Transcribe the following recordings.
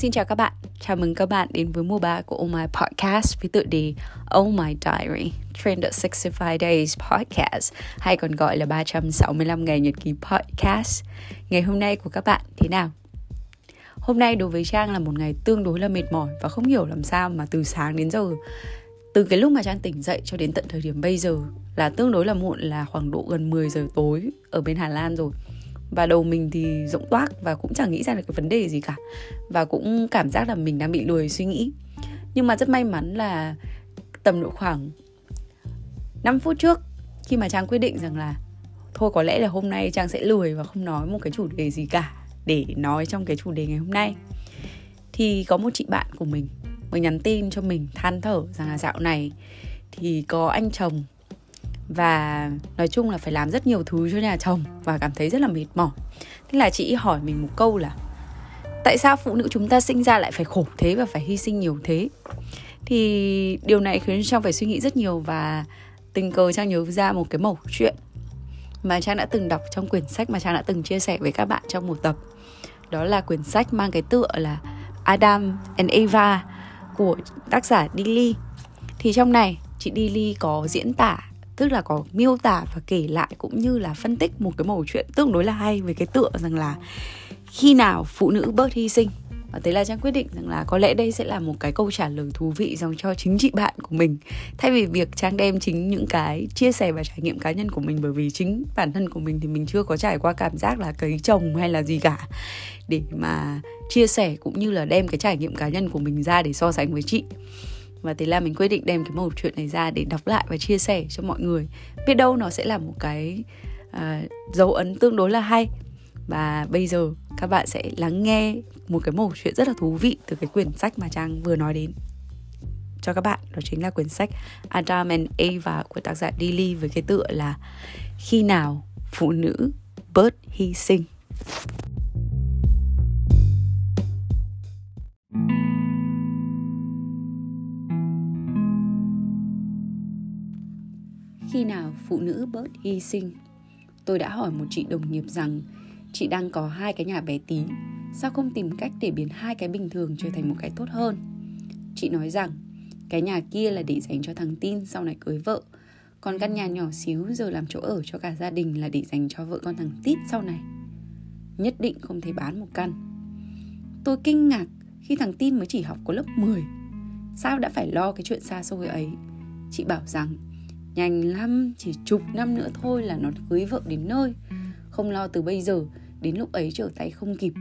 Xin chào các bạn, chào mừng các bạn đến với mùa 3 của Oh My Podcast với tựa đề Oh My Diary Trend 65 Days Podcast hay còn gọi là 365 ngày nhật ký podcast. Ngày hôm nay của các bạn thế nào? Hôm nay đối với Trang là một ngày tương đối là mệt mỏi và không hiểu làm sao mà từ sáng đến giờ từ cái lúc mà Trang tỉnh dậy cho đến tận thời điểm bây giờ là tương đối là muộn là khoảng độ gần 10 giờ tối ở bên Hà Lan rồi và đầu mình thì rỗng toác và cũng chẳng nghĩ ra được cái vấn đề gì cả. Và cũng cảm giác là mình đang bị lười suy nghĩ. Nhưng mà rất may mắn là tầm độ khoảng 5 phút trước, khi mà Trang quyết định rằng là thôi, có lẽ là hôm nay Trang sẽ lười và không nói một cái chủ đề gì cả để nói trong cái chủ đề ngày hôm nay. Thì có một chị bạn của mình mới nhắn tin cho mình than thở rằng là dạo này thì có anh chồng và nói chung là phải làm rất nhiều thứ cho nhà chồng và cảm thấy rất là mệt mỏi. Thế là chị hỏi mình một câu là, tại sao phụ nữ chúng ta sinh ra lại phải khổ thế và phải hy sinh nhiều thế? Thì điều này khiến trang phải suy nghĩ rất nhiều và tình cờ trang nhớ ra một cái mẩu chuyện mà trang đã từng đọc trong quyển sách mà trang đã từng chia sẻ với các bạn trong một tập. Đó là quyển sách mang cái tựa là Adam and Eva của tác giả Dilly. Thì trong này, chị Dilly có diễn tả tức là có miêu tả và kể lại cũng như là phân tích một cái mẩu chuyện tương đối là hay về cái tựa rằng là khi nào phụ nữ bớt hy sinh. Và thế là trang quyết định rằng là có lẽ đây sẽ là một cái câu trả lời thú vị dành cho chính chị bạn của mình. Thay vì việc trang đem chính những cái chia sẻ và trải nghiệm cá nhân của mình, bởi vì chính bản thân của mình thì mình chưa có trải qua cảm giác là cấy chồng hay là gì cả, để mà chia sẻ cũng như là đem cái trải nghiệm cá nhân của mình ra để so sánh với chị và thế là mình quyết định đem cái mẩu chuyện này ra để đọc lại và chia sẻ cho mọi người. Biết đâu nó sẽ là một cái uh, dấu ấn tương đối là hay. Và bây giờ các bạn sẽ lắng nghe một cái mẩu chuyện rất là thú vị từ cái quyển sách mà trang vừa nói đến. Cho các bạn đó chính là quyển sách Adam and Eva của tác giả Dilly với cái tựa là khi nào phụ nữ bớt hy sinh? Phụ nữ bớt hy sinh. Tôi đã hỏi một chị đồng nghiệp rằng, chị đang có hai cái nhà bé tí, sao không tìm cách để biến hai cái bình thường trở thành một cái tốt hơn? Chị nói rằng, cái nhà kia là để dành cho thằng tin sau này cưới vợ, còn căn nhà nhỏ xíu giờ làm chỗ ở cho cả gia đình là để dành cho vợ con thằng tít sau này. Nhất định không thể bán một căn. Tôi kinh ngạc khi thằng tin mới chỉ học có lớp 10 sao đã phải lo cái chuyện xa xôi ấy? Chị bảo rằng Nhanh lắm, chỉ chục năm nữa thôi là nó cưới vợ đến nơi. Không lo từ bây giờ, đến lúc ấy trở tay không kịp.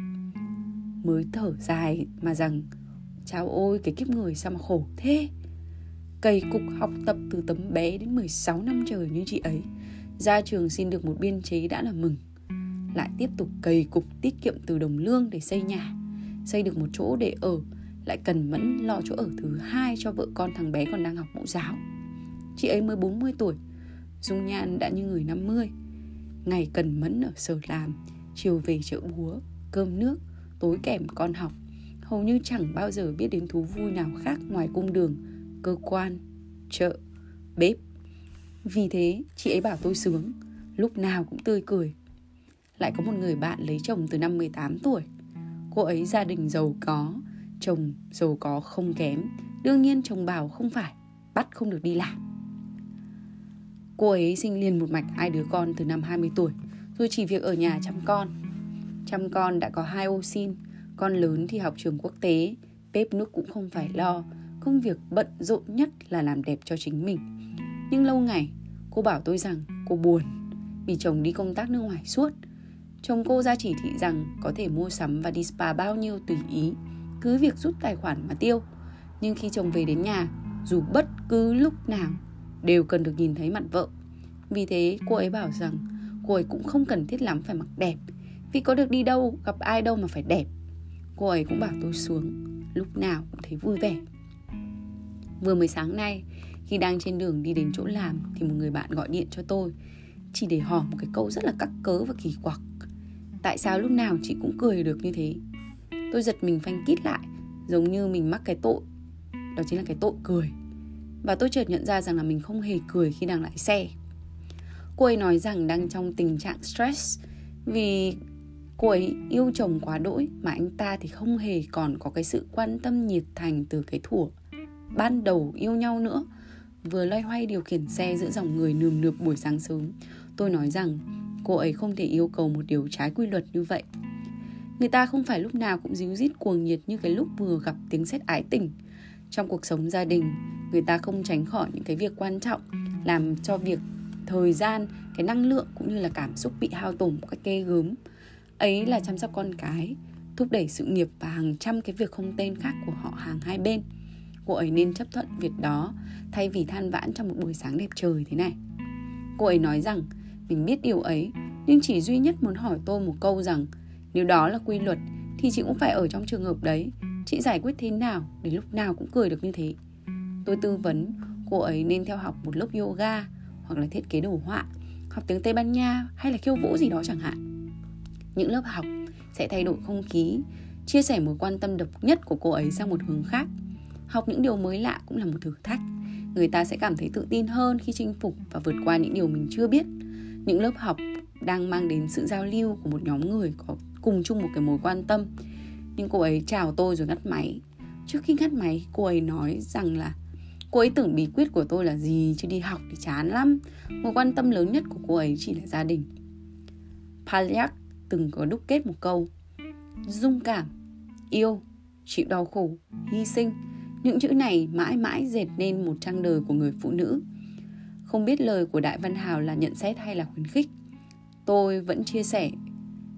Mới thở dài mà rằng Chào ôi, cái kiếp người sao mà khổ thế? Cày cục học tập từ tấm bé đến 16 năm trời như chị ấy Ra trường xin được một biên chế đã là mừng. Lại tiếp tục cày cục tiết kiệm từ đồng lương để xây nhà Xây được một chỗ để ở Lại cần mẫn lo chỗ ở thứ hai cho vợ con thằng bé còn đang học mẫu giáo. Chị ấy mới 40 tuổi. Dung nhan đã như người 50 Ngày cần mẫn ở sở làm, Chiều về chợ búa, Cơm nước, Tối kèm con học. Hầu như chẳng bao giờ biết đến thú vui nào khác ngoài cung đường, Cơ quan, Chợ, Bếp. Vì thế, chị ấy bảo tôi sướng, Lúc nào cũng tươi cười. Lại có một người bạn lấy chồng từ năm 18 tuổi. Cô ấy gia đình giàu có, Chồng giàu có không kém, Đương nhiên chồng bảo không phải, Bắt không được đi làm. Cô ấy sinh liền một mạch hai đứa con từ năm 20 tuổi. Rồi chỉ việc ở nhà chăm con. Chăm con đã có hai ô xin. Con lớn thì học trường quốc tế. Bếp nước cũng không phải lo. Công việc bận rộn nhất là làm đẹp cho chính mình. Nhưng lâu ngày, Cô bảo tôi rằng cô buồn Vì chồng đi công tác nước ngoài suốt. Chồng cô ra chỉ thị rằng Có thể mua sắm và đi spa bao nhiêu tùy ý. Cứ việc rút tài khoản mà tiêu. Nhưng khi chồng về đến nhà, Dù bất cứ lúc nào đều cần được nhìn thấy mặt vợ. Vì thế, cô ấy bảo rằng cô ấy cũng không cần thiết lắm phải mặc đẹp. Vì có được đi đâu, gặp ai đâu mà phải đẹp. Cô ấy cũng bảo tôi xuống, lúc nào cũng thấy vui vẻ. Vừa mới sáng nay, khi đang trên đường đi đến chỗ làm thì một người bạn gọi điện cho tôi, chỉ để hỏi một cái câu rất là cắc cớ và kỳ quặc. Tại sao lúc nào chị cũng cười được như thế? Tôi giật mình phanh kít lại, giống như mình mắc cái tội. Đó chính là cái tội cười và tôi chợt nhận ra rằng là mình không hề cười khi đang lái xe cô ấy nói rằng đang trong tình trạng stress vì Cô ấy yêu chồng quá đỗi mà anh ta thì không hề còn có cái sự quan tâm nhiệt thành từ cái thủa ban đầu yêu nhau nữa. Vừa loay hoay điều khiển xe giữa dòng người nườm nượp buổi sáng sớm, tôi nói rằng cô ấy không thể yêu cầu một điều trái quy luật như vậy. Người ta không phải lúc nào cũng díu dít cuồng nhiệt như cái lúc vừa gặp tiếng sét ái tình. Trong cuộc sống gia đình, người ta không tránh khỏi những cái việc quan trọng làm cho việc thời gian, cái năng lượng cũng như là cảm xúc bị hao tổn một cách ghê gớm. Ấy là chăm sóc con cái, thúc đẩy sự nghiệp và hàng trăm cái việc không tên khác của họ hàng hai bên. Cô ấy nên chấp thuận việc đó thay vì than vãn trong một buổi sáng đẹp trời thế này. Cô ấy nói rằng mình biết điều ấy nhưng chỉ duy nhất muốn hỏi tôi một câu rằng nếu đó là quy luật thì chị cũng phải ở trong trường hợp đấy. Chị giải quyết thế nào để lúc nào cũng cười được như thế? Tôi tư vấn cô ấy nên theo học một lớp yoga hoặc là thiết kế đồ họa, học tiếng Tây Ban Nha hay là khiêu vũ gì đó chẳng hạn. Những lớp học sẽ thay đổi không khí, chia sẻ mối quan tâm độc nhất của cô ấy sang một hướng khác. Học những điều mới lạ cũng là một thử thách. Người ta sẽ cảm thấy tự tin hơn khi chinh phục và vượt qua những điều mình chưa biết. Những lớp học đang mang đến sự giao lưu của một nhóm người có cùng chung một cái mối quan tâm nhưng cô ấy chào tôi rồi ngắt máy. Trước khi ngắt máy, cô ấy nói rằng là cô ấy tưởng bí quyết của tôi là gì, chứ đi học thì chán lắm. Mối quan tâm lớn nhất của cô ấy chỉ là gia đình. Palyak từng có đúc kết một câu, dung cảm, yêu, chịu đau khổ, hy sinh. Những chữ này mãi mãi dệt nên một trang đời của người phụ nữ. Không biết lời của đại văn hào là nhận xét hay là khuyến khích, tôi vẫn chia sẻ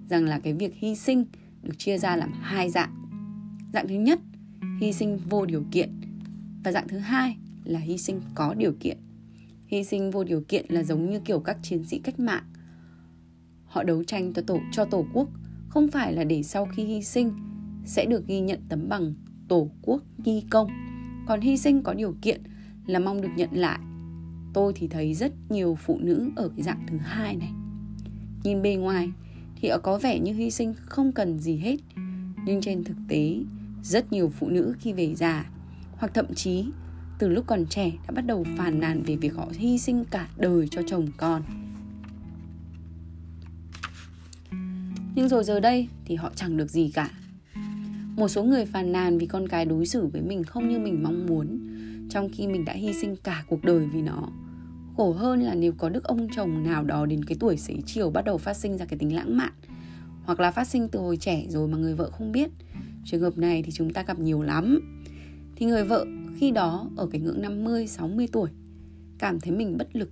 rằng là cái việc hy sinh được chia ra làm hai dạng. Dạng thứ nhất, hy sinh vô điều kiện và dạng thứ hai là hy sinh có điều kiện. Hy sinh vô điều kiện là giống như kiểu các chiến sĩ cách mạng. Họ đấu tranh cho tổ cho tổ quốc không phải là để sau khi hy sinh sẽ được ghi nhận tấm bằng tổ quốc ghi công. Còn hy sinh có điều kiện là mong được nhận lại. Tôi thì thấy rất nhiều phụ nữ ở cái dạng thứ hai này. Nhìn bề ngoài thì họ có vẻ như hy sinh không cần gì hết. Nhưng trên thực tế, rất nhiều phụ nữ khi về già, hoặc thậm chí từ lúc còn trẻ đã bắt đầu phàn nàn về việc họ hy sinh cả đời cho chồng con. Nhưng rồi giờ đây thì họ chẳng được gì cả. Một số người phàn nàn vì con cái đối xử với mình không như mình mong muốn, trong khi mình đã hy sinh cả cuộc đời vì nó khổ hơn là nếu có đức ông chồng nào đó đến cái tuổi xế chiều bắt đầu phát sinh ra cái tính lãng mạn hoặc là phát sinh từ hồi trẻ rồi mà người vợ không biết trường hợp này thì chúng ta gặp nhiều lắm thì người vợ khi đó ở cái ngưỡng 50, 60 tuổi cảm thấy mình bất lực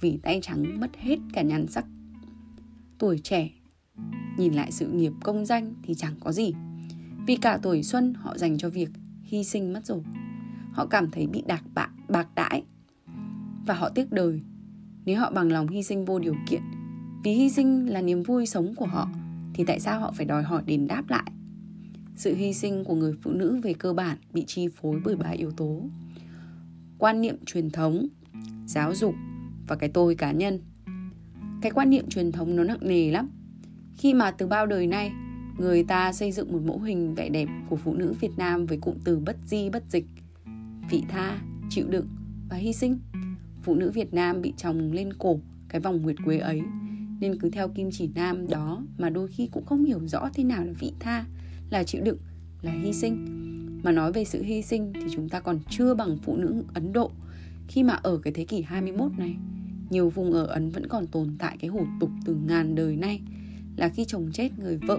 vì tay trắng mất hết cả nhan sắc. Tuổi trẻ nhìn lại sự nghiệp công danh thì chẳng có gì. Vì cả tuổi xuân họ dành cho việc hy sinh mất rồi. Họ cảm thấy bị đạc bạc, bạc đãi và họ tiếc đời. Nếu họ bằng lòng hy sinh vô điều kiện, vì hy sinh là niềm vui sống của họ, thì tại sao họ phải đòi hỏi đền đáp lại? Sự hy sinh của người phụ nữ về cơ bản bị chi phối bởi ba yếu tố. Quan niệm truyền thống, giáo dục và cái tôi cá nhân. Cái quan niệm truyền thống nó nặng nề lắm. Khi mà từ bao đời nay, người ta xây dựng một mẫu hình vẻ đẹp của phụ nữ Việt Nam với cụm từ bất di, bất dịch, vị tha, chịu đựng và hy sinh phụ nữ Việt Nam bị chồng lên cổ cái vòng nguyệt quế ấy. Nên cứ theo kim chỉ nam đó mà đôi khi cũng không hiểu rõ thế nào là vị tha là chịu đựng là hy sinh. Mà nói về sự hy sinh thì chúng ta còn chưa bằng phụ nữ Ấn Độ. Khi mà ở cái thế kỷ 21 này nhiều vùng ở Ấn vẫn còn tồn tại cái hủ tục từ ngàn đời nay. Là khi chồng chết người vợ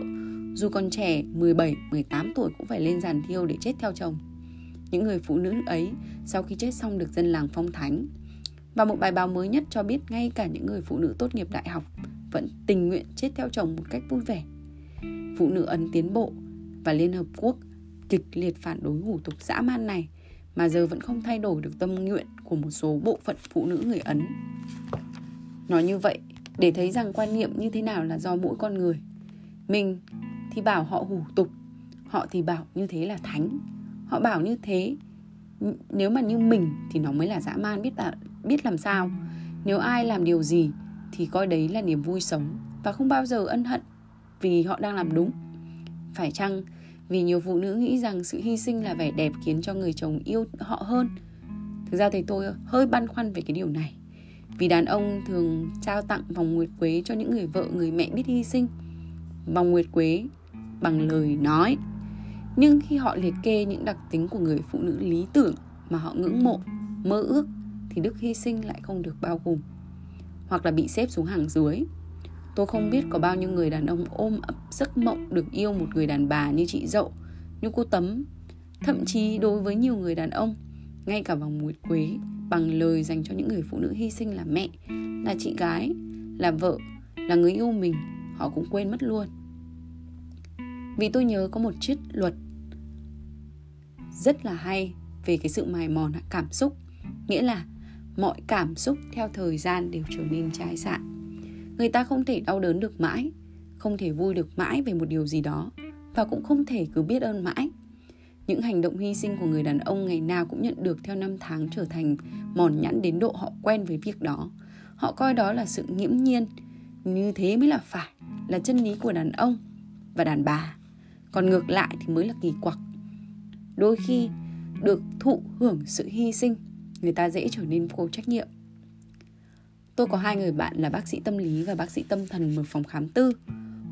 dù còn trẻ 17, 18 tuổi cũng phải lên giàn thiêu để chết theo chồng. Những người phụ nữ ấy sau khi chết xong được dân làng phong thánh và một bài báo mới nhất cho biết ngay cả những người phụ nữ tốt nghiệp đại học vẫn tình nguyện chết theo chồng một cách vui vẻ. Phụ nữ Ấn tiến bộ và Liên Hợp Quốc kịch liệt phản đối hủ tục dã man này mà giờ vẫn không thay đổi được tâm nguyện của một số bộ phận phụ nữ người Ấn. Nói như vậy để thấy rằng quan niệm như thế nào là do mỗi con người. Mình thì bảo họ hủ tục, họ thì bảo như thế là thánh. Họ bảo như thế nếu mà như mình thì nó mới là dã man biết là biết làm sao. Nếu ai làm điều gì thì coi đấy là niềm vui sống và không bao giờ ân hận vì họ đang làm đúng. Phải chăng vì nhiều phụ nữ nghĩ rằng sự hy sinh là vẻ đẹp khiến cho người chồng yêu họ hơn? Thực ra thì tôi hơi băn khoăn về cái điều này. Vì đàn ông thường trao tặng vòng nguyệt quế cho những người vợ, người mẹ biết hy sinh. Vòng nguyệt quế bằng lời nói. Nhưng khi họ liệt kê những đặc tính của người phụ nữ lý tưởng mà họ ngưỡng mộ, mơ ước thì đức hy sinh lại không được bao gồm, hoặc là bị xếp xuống hàng dưới. Tôi không biết có bao nhiêu người đàn ông ôm ấp giấc mộng được yêu một người đàn bà như chị dậu, như cô tấm. Thậm chí đối với nhiều người đàn ông, ngay cả vòng nguyệt quế, bằng lời dành cho những người phụ nữ hy sinh là mẹ, là chị gái, là vợ, là người yêu mình, họ cũng quên mất luôn. Vì tôi nhớ có một triết luật rất là hay về cái sự mài mòn cảm xúc, nghĩa là mọi cảm xúc theo thời gian đều trở nên trái sạn. Người ta không thể đau đớn được mãi, không thể vui được mãi về một điều gì đó, và cũng không thể cứ biết ơn mãi. Những hành động hy sinh của người đàn ông ngày nào cũng nhận được theo năm tháng trở thành mòn nhẵn đến độ họ quen với việc đó. Họ coi đó là sự nghiễm nhiên, như thế mới là phải, là chân lý của đàn ông và đàn bà. Còn ngược lại thì mới là kỳ quặc. Đôi khi được thụ hưởng sự hy sinh người ta dễ trở nên vô trách nhiệm. Tôi có hai người bạn là bác sĩ tâm lý và bác sĩ tâm thần một phòng khám tư.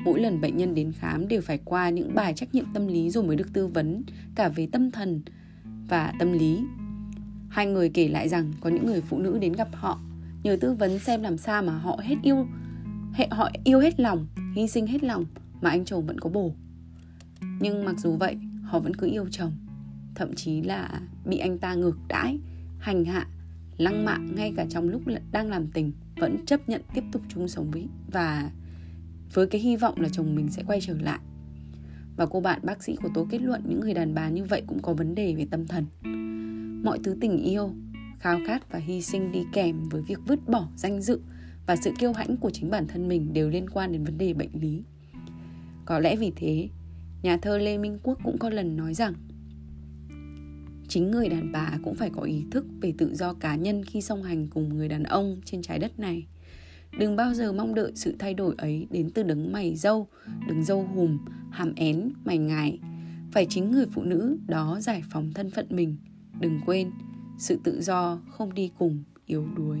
Mỗi lần bệnh nhân đến khám đều phải qua những bài trách nhiệm tâm lý rồi mới được tư vấn cả về tâm thần và tâm lý. Hai người kể lại rằng có những người phụ nữ đến gặp họ, nhờ tư vấn xem làm sao mà họ hết yêu, hệ, họ yêu hết lòng, hy sinh hết lòng mà anh chồng vẫn có bồ nhưng mặc dù vậy, họ vẫn cứ yêu chồng, thậm chí là bị anh ta ngược đãi hành hạ, lăng mạ ngay cả trong lúc đang làm tình vẫn chấp nhận tiếp tục chung sống với và với cái hy vọng là chồng mình sẽ quay trở lại. Và cô bạn bác sĩ của tôi kết luận những người đàn bà như vậy cũng có vấn đề về tâm thần. Mọi thứ tình yêu, khao khát và hy sinh đi kèm với việc vứt bỏ danh dự và sự kiêu hãnh của chính bản thân mình đều liên quan đến vấn đề bệnh lý. Có lẽ vì thế, nhà thơ lê minh quốc cũng có lần nói rằng chính người đàn bà cũng phải có ý thức về tự do cá nhân khi song hành cùng người đàn ông trên trái đất này. Đừng bao giờ mong đợi sự thay đổi ấy đến từ đấng mày dâu, đấng dâu hùm, hàm én, mày ngài phải chính người phụ nữ đó giải phóng thân phận mình. Đừng quên, sự tự do không đi cùng, yếu đuối.